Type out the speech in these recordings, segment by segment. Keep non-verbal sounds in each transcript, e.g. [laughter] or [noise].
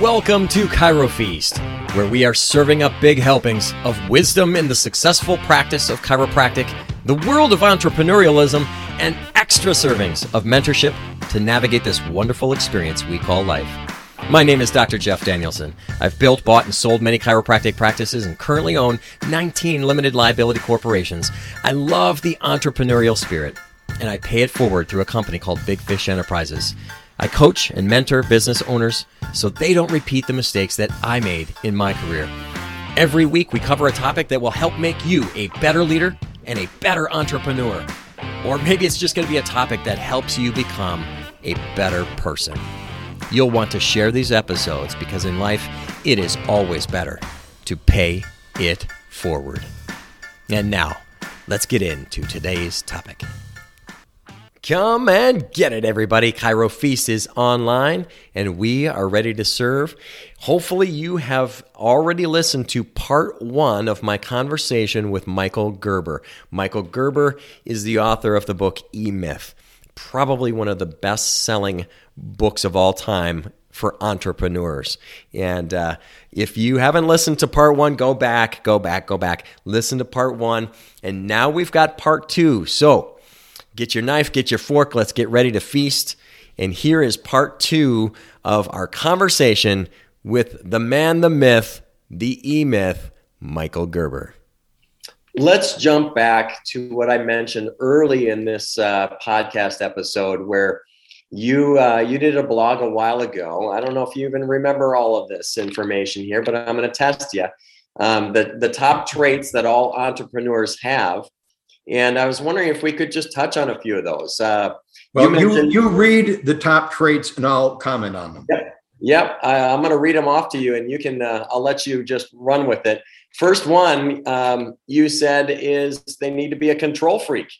Welcome to Chiro Feast, where we are serving up big helpings of wisdom in the successful practice of chiropractic, the world of entrepreneurialism, and extra servings of mentorship to navigate this wonderful experience we call life. My name is Dr. Jeff Danielson. I've built, bought, and sold many chiropractic practices and currently own 19 limited liability corporations. I love the entrepreneurial spirit, and I pay it forward through a company called Big Fish Enterprises. I coach and mentor business owners so they don't repeat the mistakes that I made in my career. Every week, we cover a topic that will help make you a better leader and a better entrepreneur. Or maybe it's just going to be a topic that helps you become a better person. You'll want to share these episodes because in life, it is always better to pay it forward. And now, let's get into today's topic. Come and get it, everybody. Chiro Feast is online and we are ready to serve. Hopefully, you have already listened to part one of my conversation with Michael Gerber. Michael Gerber is the author of the book E Myth, probably one of the best selling books of all time for entrepreneurs. And uh, if you haven't listened to part one, go back, go back, go back, listen to part one. And now we've got part two. So, Get your knife, get your fork, let's get ready to feast. And here is part two of our conversation with the man, the myth, the E myth, Michael Gerber. Let's jump back to what I mentioned early in this uh, podcast episode where you uh, you did a blog a while ago. I don't know if you even remember all of this information here, but I'm going to test you. Um, the the top traits that all entrepreneurs have and I was wondering if we could just touch on a few of those. Uh, well, you, you, you, read the top traits and I'll comment on them. Yep. Yep. I, am going to read them off to you and you can, uh, I'll let you just run with it. First one um, you said is they need to be a control freak.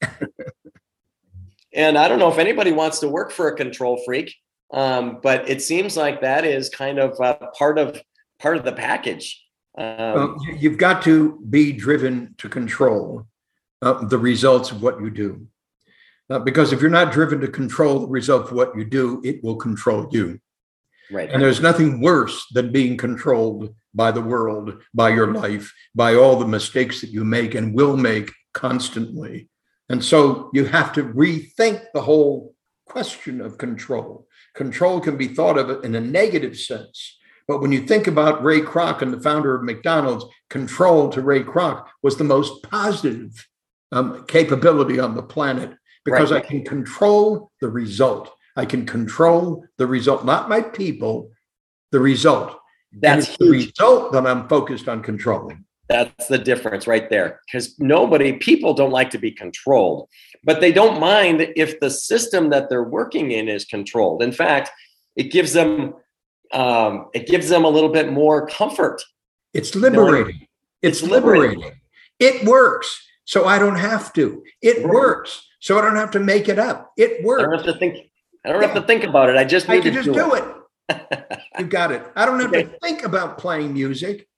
[laughs] and I don't know if anybody wants to work for a control freak, um, but it seems like that is kind of uh, part of part of the package. Um, well, you've got to be driven to control uh, the results of what you do. Uh, because if you're not driven to control the result of what you do, it will control you. Right. And there's nothing worse than being controlled by the world, by your life, by all the mistakes that you make and will make constantly. And so you have to rethink the whole question of control. Control can be thought of in a negative sense. But when you think about Ray Kroc and the founder of McDonald's, control to Ray Kroc was the most positive um, capability on the planet because right. I can control the result. I can control the result, not my people, the result. That's the result that I'm focused on controlling. That's the difference right there. Because nobody, people don't like to be controlled, but they don't mind if the system that they're working in is controlled. In fact, it gives them um, it gives them a little bit more comfort. It's liberating. It's, it's liberating. liberating. It works so I don't have to. It works. So I don't have to make it up. It works. I don't have to think. I don't yeah. have to think about it. I just need I to just do, do it. it. you got it. I don't have okay. to think about playing music.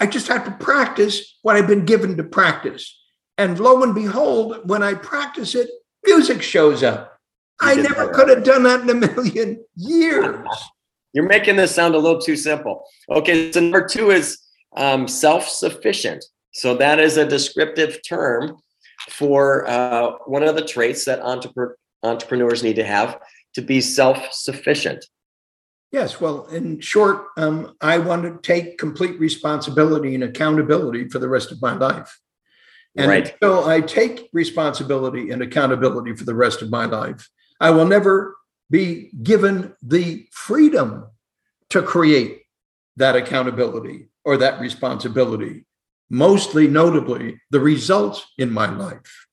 I just have to practice what I've been given to practice. And lo and behold, when I practice it, music shows up. You I never could have done that in a million years. [laughs] You're making this sound a little too simple. Okay, so number two is um, self sufficient. So that is a descriptive term for uh, one of the traits that entrepre- entrepreneurs need to have to be self-sufficient. Yes, well, in short, um, I want to take complete responsibility and accountability for the rest of my life. And right. until I take responsibility and accountability for the rest of my life, I will never be given the freedom to create that accountability or that responsibility mostly notably the results in my life.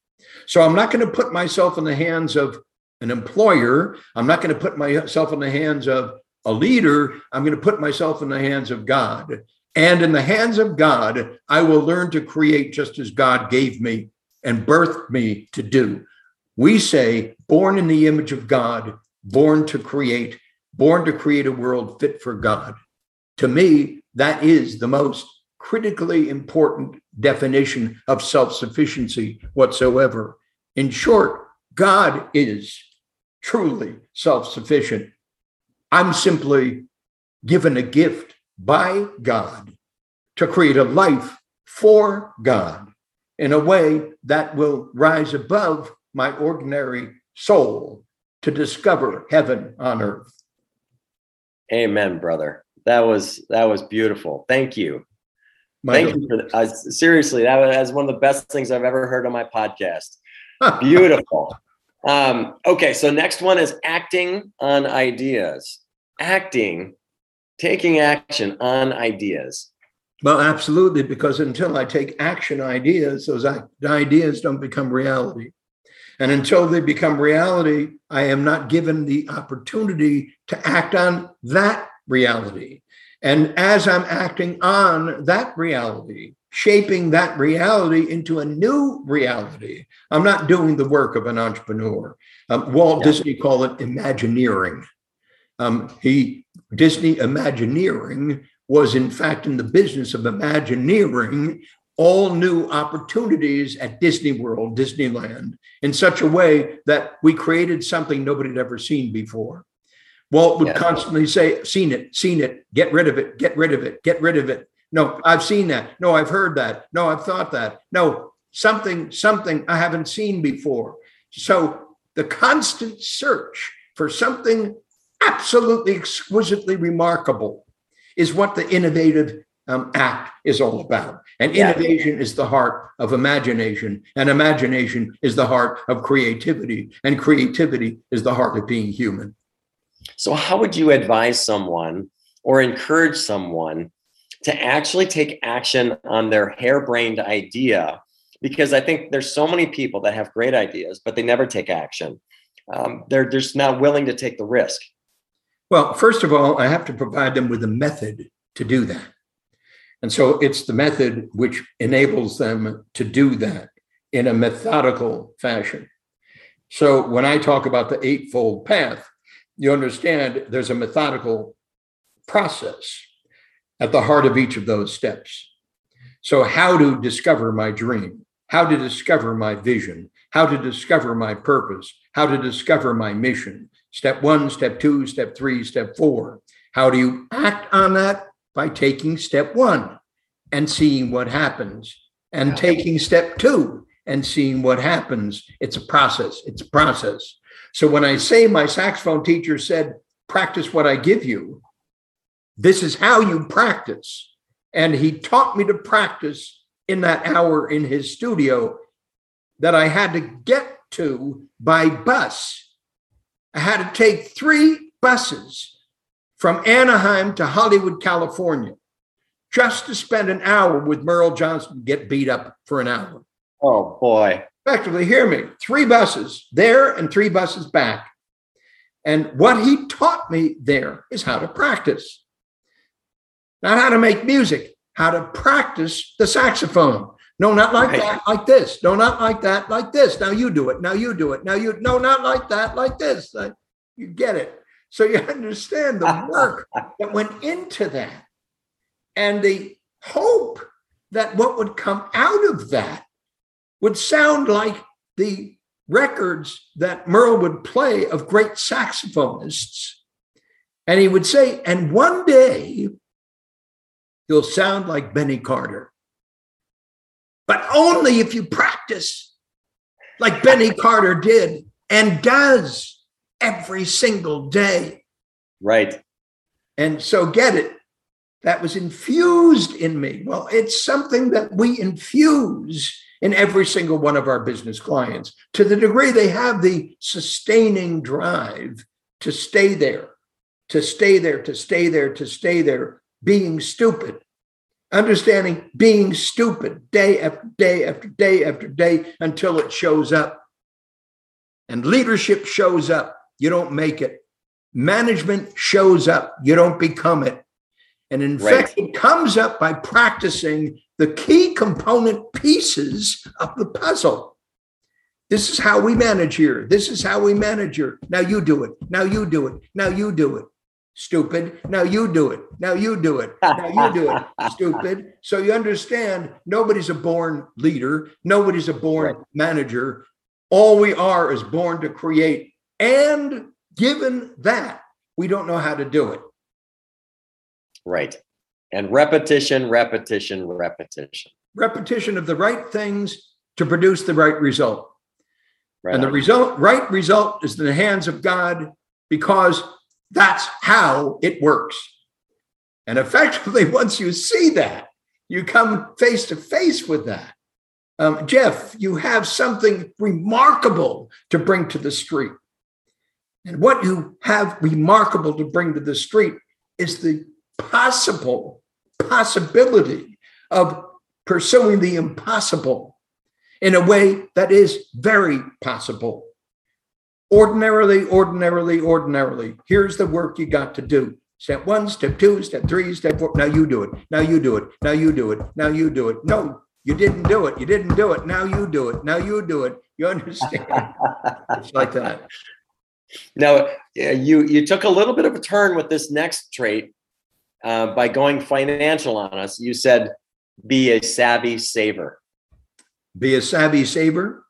So I'm not going to put myself in the hands of an employer. I'm not going to put myself in the hands of a leader. I'm going to put myself in the hands of God. And in the hands of God, I will learn to create just as God gave me and birthed me to do. We say, born in the image of God, born to create, born to create a world fit for God. To me, that is the most critically important definition of self sufficiency whatsoever. In short, God is truly self sufficient. I'm simply given a gift by God to create a life for God in a way that will rise above my ordinary soul to discover heaven on earth. Amen, brother. That was that was beautiful. Thank you. Thank you for that. Uh, seriously, that was one of the best things I've ever heard on my podcast. [laughs] Beautiful. um, okay, so next one is acting on ideas. Acting, taking action on ideas. Well, absolutely, because until I take action ideas, those ideas don't become reality. And until they become reality, I am not given the opportunity to act on that reality. And as I'm acting on that reality, shaping that reality into a new reality, I'm not doing the work of an entrepreneur. Um, Walt yeah. Disney called it imagineering. Um, he Disney Imagineering was in fact in the business of imagineering all new opportunities at Disney World, Disneyland, in such a way that we created something nobody had ever seen before. Walt would yeah. constantly say, Seen it, seen it, get rid of it, get rid of it, get rid of it. No, I've seen that. No, I've heard that. No, I've thought that. No, something, something I haven't seen before. So the constant search for something absolutely exquisitely remarkable is what the innovative um, act is all about. And yeah. innovation is the heart of imagination, and imagination is the heart of creativity, and creativity is the heart of being human. So, how would you advise someone or encourage someone to actually take action on their harebrained idea? Because I think there's so many people that have great ideas, but they never take action. Um, they're just not willing to take the risk. Well, first of all, I have to provide them with a method to do that. And so it's the method which enables them to do that in a methodical fashion. So when I talk about the Eightfold Path, you understand there's a methodical process at the heart of each of those steps. So, how to discover my dream, how to discover my vision, how to discover my purpose, how to discover my mission. Step one, step two, step three, step four. How do you act on that? by taking step one and seeing what happens, and taking step two and seeing what happens. It's a process. It's a process. So when I say my saxophone teacher said, practice what I give you, this is how you practice. And he taught me to practice in that hour in his studio that I had to get to by bus. I had to take three buses from Anaheim to Hollywood, California, just to spend an hour with Merle Johnson, get beat up for an hour. Oh boy. Effectively, hear me three buses there and three buses back. And what he taught me there is how to practice, not how to make music, how to practice the saxophone. No, not like right. that, like this. No, not like that, like this. Now you do it. Now you do it. Now you, no, not like that, like this. Uh, you get it. So you [laughs] understand the work [laughs] that went into that and the hope that what would come out of that would sound like the records that Merle would play of great saxophonists. And he would say, and one day you'll sound like Benny Carter, but only if you practice like Benny Carter did and does every single day. Right. And so get it. That was infused in me. Well, it's something that we infuse in every single one of our business clients to the degree they have the sustaining drive to stay there, to stay there, to stay there, to stay there, being stupid, understanding being stupid day after day after day after day until it shows up. And leadership shows up you don't make it. Management shows up, you don't become it. And in right. fact, it comes up by practicing the key component pieces of the puzzle. This is how we manage here. This is how we manage here. Now you do it. Now you do it. Now you do it. Stupid. Now you do it. Now you do it. Now you do it. [laughs] Stupid. So you understand nobody's a born leader. Nobody's a born right. manager. All we are is born to create and given that, we don't know how to do it. Right. And repetition, repetition, repetition. Repetition of the right things to produce the right result. Right and the result, right result is in the hands of God because that's how it works. And effectively, [laughs] once you see that, you come face to face with that. Um, Jeff, you have something remarkable to bring to the street. And what you have remarkable to bring to the street is the possible possibility of pursuing the impossible in a way that is very possible. Ordinarily, ordinarily, ordinarily. Here's the work you got to do. Step one, step two, step three, step four. Now you do it. Now you do it. Now you do it. Now you do it. No, you didn't do it. You didn't do it. Now you do it. Now you do it. You understand? [laughs] it's like that. Now, you you took a little bit of a turn with this next trait uh, by going financial on us. You said, "Be a savvy saver." Be a savvy saver.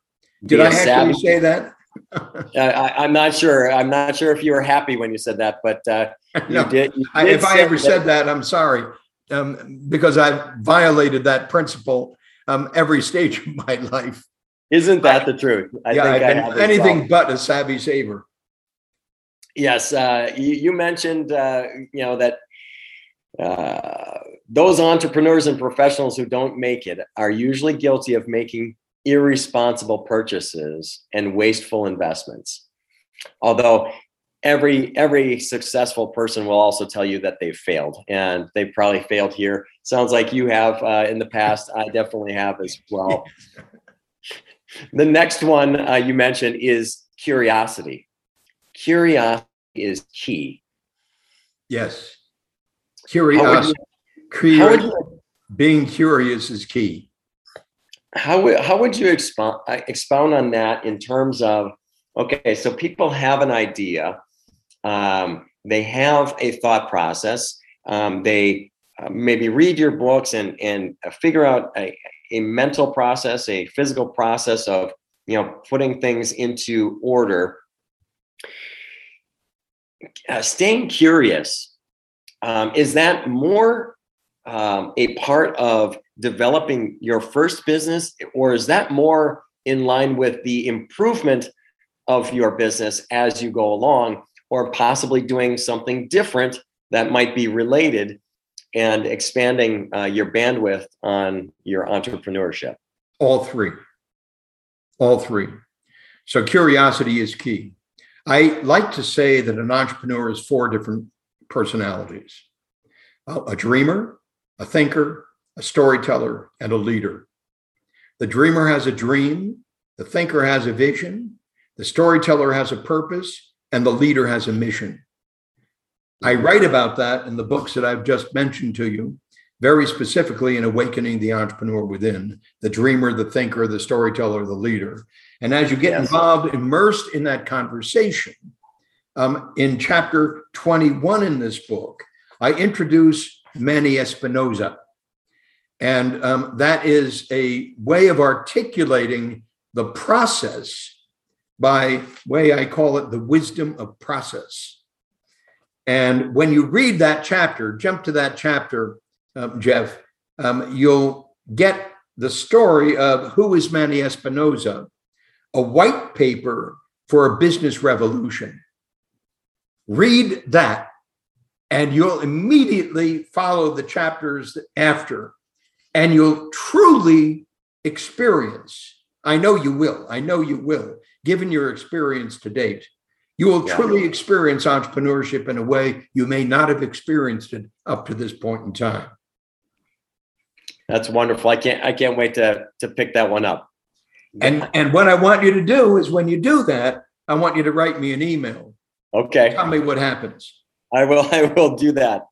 Did I actually savvy- say that? [laughs] I, I'm not sure. I'm not sure if you were happy when you said that, but uh, [laughs] you No. did. you I, did if I ever said that, I'm sorry, um, because I violated that principle um, every stage [laughs] of my life. isn't that the truth? I yeah, I've I been have anything well. but a savvy saver. Yes, uh, you, you mentioned uh, you know that uh, those entrepreneurs and professionals who don't make it are usually guilty of making irresponsible purchases and wasteful investments. Although every every successful person will also tell you that they've failed, and they probably failed here. Sounds like you have uh, in the past. I definitely have as well. [laughs] the next one uh, you mentioned is curiosity curiosity is key. Yes, curiosity. how you, being curious is key. how would, how would you expound, uh, expound on that in terms of, okay, so people have an idea, um, they have a thought process, um, they uh, maybe read your books and, and uh, figure out a, a mental process, a physical process of, you know, putting things into order. Uh, staying curious, um, is that more um, a part of developing your first business, or is that more in line with the improvement of your business as you go along, or possibly doing something different that might be related and expanding uh, your bandwidth on your entrepreneurship? All three. All three. So curiosity is key. I like to say that an entrepreneur is four different personalities a dreamer, a thinker, a storyteller, and a leader. The dreamer has a dream, the thinker has a vision, the storyteller has a purpose, and the leader has a mission. I write about that in the books that I've just mentioned to you, very specifically in Awakening the Entrepreneur Within, the dreamer, the thinker, the storyteller, the leader. And as you get Yes. involved, immersed in that conversation, um, in chapter 21 in this book, I introduce Manny Espinoza. And um, that is a way of articulating the process by way I call it the wisdom of process. And when you read that chapter, jump to that chapter, um, Jeff, um, you'll get the story of who is Manny Espinoza, a white paper for a business revolution. Read that, and you'll immediately follow the chapters after, and you'll truly experience. I know you will. I know you will, given your experience to date. You will Yeah. truly experience entrepreneurship in a way you may not have experienced it up to this point in time. That's wonderful. I can't I can't wait to to pick that one up. And and what I want you to do is when you do that, I want you to write me an email. Okay. Tell me what happens. I will. [laughs] I will do that.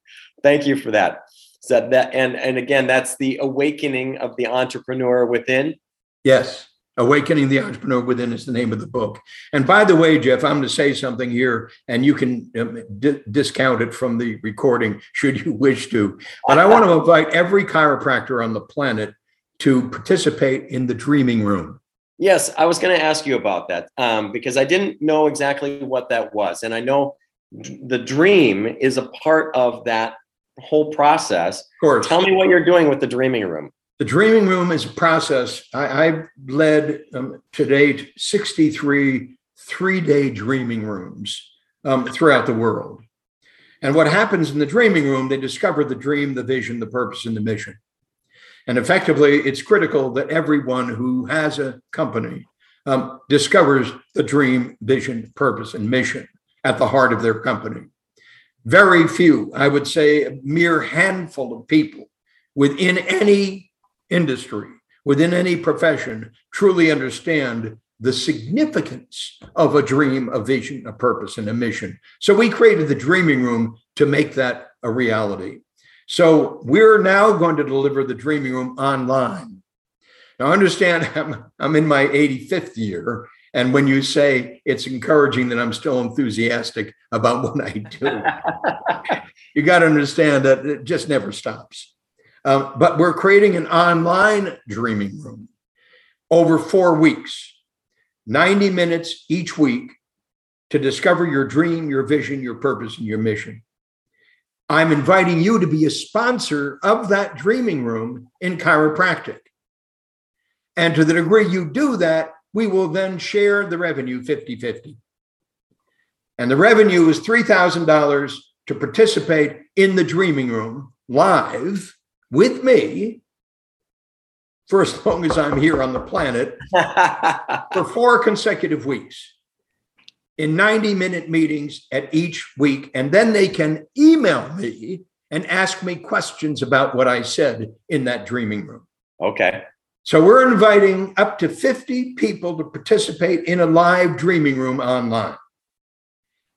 Thank you for that. So that and and again, that's the awakening of the entrepreneur within. Yes. Awakening the Entrepreneur Within is the name of the book. And by the way, Jeff, I'm going to say something here, and you can um, di- discount it from the recording should you wish to. But I want to invite every chiropractor on the planet to participate in the dreaming room. Yes, I was going to ask you about that um, because I didn't know exactly what that was, and I know the dream is a part of that whole process. Of course. Tell me what you're doing with the dreaming room. The dreaming room is a process. I, have led um, to date 63 three day dreaming rooms um, throughout the world. And what happens in the dreaming room, they discover the dream, the vision, the purpose, and the mission. And effectively, it's critical that everyone who has a company um, discovers the dream, vision, purpose, and mission at the heart of their company. Very few, I would say a mere handful of people within any industry, within any profession, truly understand the significance of a dream, a vision, a purpose, and a mission. So we created the dreaming room to make that a reality. So we're now going to deliver the dreaming room online. Now, understand, [laughs] I'm, I'm in my 85th year. And when you say it's encouraging that I'm still enthusiastic about what I do, [laughs] you got to understand that it just never stops. Um, but we're creating an online dreaming room over four weeks, 90 minutes each week to discover your dream, your vision, your purpose, and your mission. I'm inviting you to be a sponsor of that dreaming room in chiropractic. And to the degree you do that, we will then share the revenue 50 50. And the revenue is $3,000 to participate in the dreaming room live with me for as long as I'm here on the planet [laughs] for four consecutive weeks in 90 minute meetings at each week. And then they can email me and ask me questions about what I said in that dreaming room. Okay. So we're inviting up to 50 people to participate in a live dreaming room online.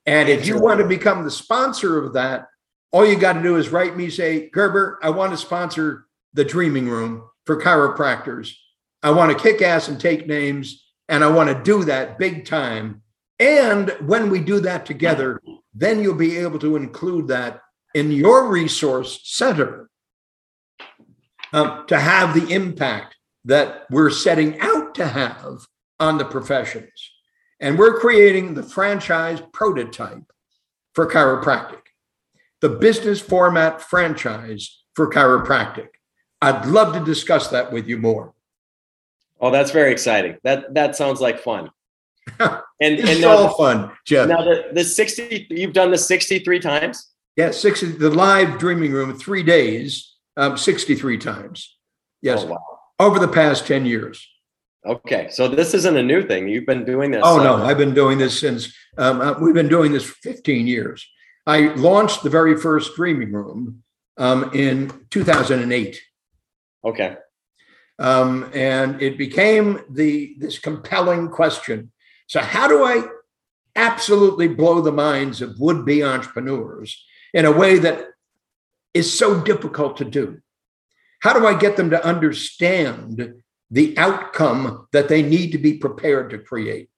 And if you want to become the sponsor of that, all you got to do is write me, say, Gerber, I want to sponsor the dreaming room for chiropractors. I want to kick ass and take names, and I want to do that big time. And when we do that together, then you'll be able to include that in your resource center um, to have the impact that we're setting out to have on the professions. And we're creating the franchise prototype for chiropractic, the business format franchise for chiropractic. I'd love to discuss that with you more. Oh, that's very exciting. That that sounds like fun. [laughs] and it's and all the, fun, Jeff. Now the, the 60 you've done the 63 times? Yeah, 60 the live dreaming room, three days, um, 63 times. Yes. Oh, wow over the past 10 years. Okay, so this isn't a new thing. You've been doing this. Oh, no, I've been doing this since um, uh, we've been doing this for 15 years. I launched the very first dreaming room um, in 2008. Okay. Um, and it became the this compelling question. So, how do I absolutely blow the minds of would-be entrepreneurs in a way that is so difficult to do? How do I get them to understand the outcome that they need to be prepared to create?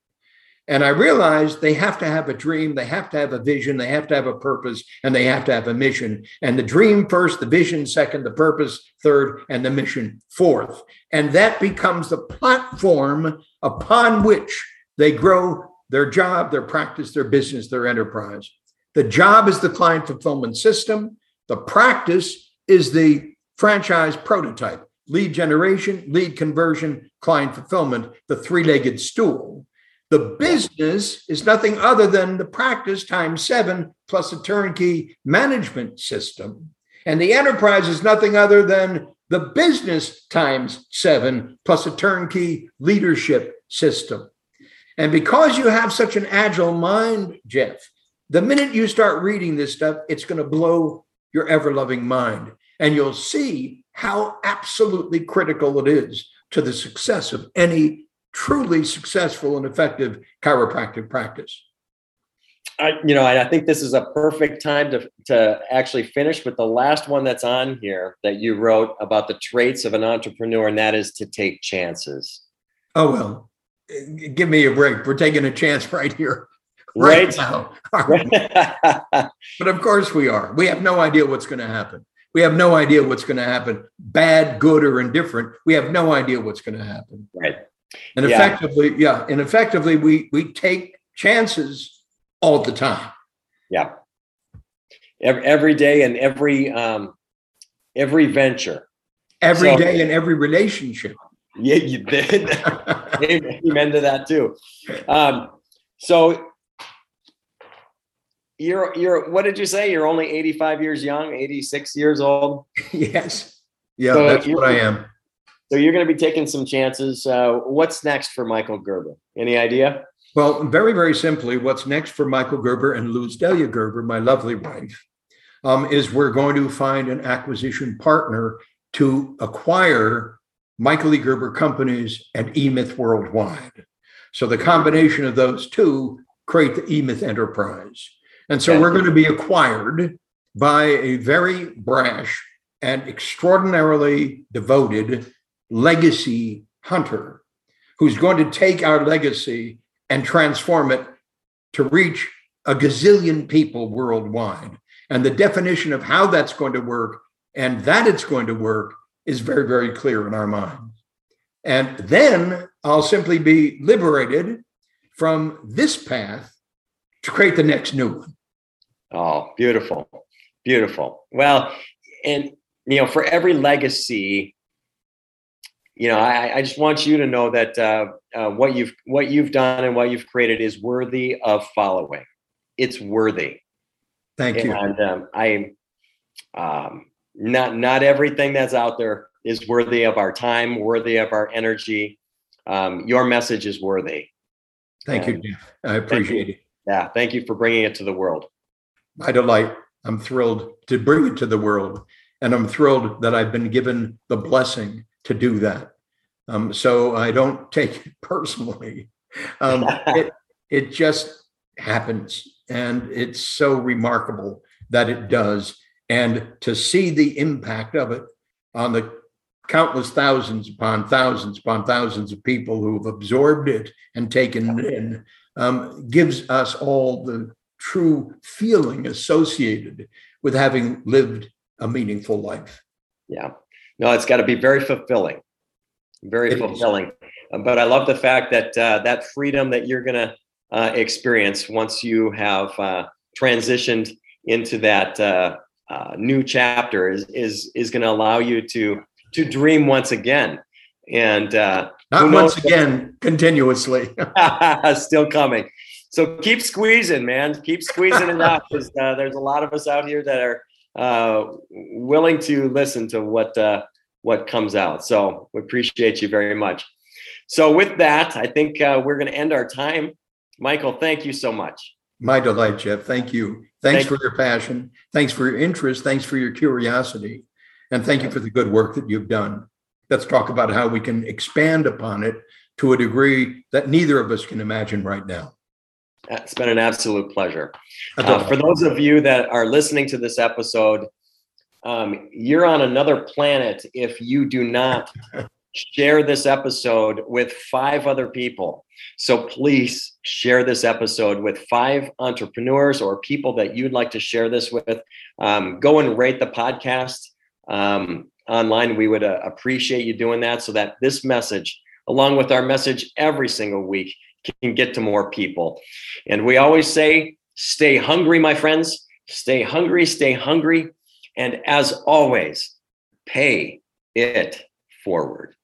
And I realized they have to have a dream, they have to have a vision, they have to have a purpose, and they have to have a mission. And the dream first, the vision second, the purpose third, and the mission fourth. And that becomes the platform upon which they grow their job, their practice, their business, their enterprise. The job is the client fulfillment system, the practice is the franchise prototype, lead generation, lead conversion, client fulfillment, the three legged stool. The business is nothing other than the practice times seven plus a turnkey management system. And the enterprise is nothing other than the business times seven plus a turnkey leadership system. And because you have such an agile mind, Jeff, the minute you start reading this stuff, it's going to blow your ever loving mind. And you'll see how absolutely critical it is to the success of any truly successful and effective chiropractic practice. I, you know, I think this is a perfect time to, to actually finish with the last one that's on here that you wrote about the traits of an entrepreneur, and that is to take chances. Oh, well, give me a break. We're taking a chance [laughs] right here, right, right. now. [laughs] but of course we are. We have no idea what's going to happen. We have no idea what's going to happen, bad, good, or indifferent. We have no idea what's going to happen. Right. And yeah. effectively, yeah, and effectively, we we take chances all the time. Yeah. every, every day and every um, every venture. Every so, day in every relationship. Yeah, you did. [laughs] Amen to that too. Um, so you're you're what did you say? You're only 85 years young, 86 years old. yes. Yeah, so that's what I am. So you're going to be taking some chances. Uh, what's next for Michael Gerber? Any idea? Well, very, very simply, what's next for Michael Gerber and Luz Delia Gerber, my lovely wife, um, is we're going to find an acquisition partner to acquire Michael E. Gerber companies and eMyth worldwide. So the combination of those two create the eMyth enterprise. And so we're going to be acquired by a very brash and extraordinarily devoted legacy hunter who's going to take our legacy and transform it to reach a gazillion people worldwide. And the definition of how that's going to work and that it's going to work is very, very clear in our minds. And then I'll simply be liberated from this path to create the next new one. Oh, beautiful. Beautiful. Well, and you know, for every legacy, you know, I, I just want you to know that uh, uh, what you've what you've done and what you've created is worthy of following. It's worthy. Thank you. And um, I, um, not not everything that's out there is worthy of our time, worthy of our energy. Um, your message is worthy. Thank and you, Jeff. I appreciate it. Yeah, thank you for bringing it to the world. My delight. I'm thrilled to bring it to the world, and I'm thrilled that I've been given the blessing to do that. Um, so I don't take it [laughs] personally. Um, [laughs] it, it just happens. And it's so remarkable that it does. And to see the impact of it on the countless thousands upon thousands upon thousands of people who have absorbed it and taken it in um, gives us all the true feeling associated with having lived a meaningful life. Yeah. No, it's got to be very fulfilling very it fulfilling. Uh, but I love the fact that uh, that freedom that you're going to uh, experience once you have uh, transitioned into that uh, uh, new chapter is is is going to allow you to to dream once again. And not once again, continuously. [laughs] [laughs] still coming. So keep squeezing, man. Keep squeezing it out because there's a lot of us out here that are willing to listen to what what comes out. So we appreciate you very much. So with that, I think uh, we're going to end our time. Michael, thank you so much. My delight, Jeff. Thank you. Thanks thank for your passion. Thanks for your interest. Thanks for your curiosity. And thank you for the good work that you've done. Let's talk about how we can expand upon it to a degree that neither of us can imagine right now. It's been an absolute pleasure. Uh, for those of you that are listening to this episode, um, you're on another planet if you do not [laughs] share this episode with five other people. So please share this episode with five entrepreneurs or people that you'd like to share this with. Um, go and rate the podcast um, online. We would uh, appreciate you doing that so that this message, along with our message every single week, can get to more people. And we always say, stay hungry, my friends. Stay hungry, stay hungry and as always, pay it forward.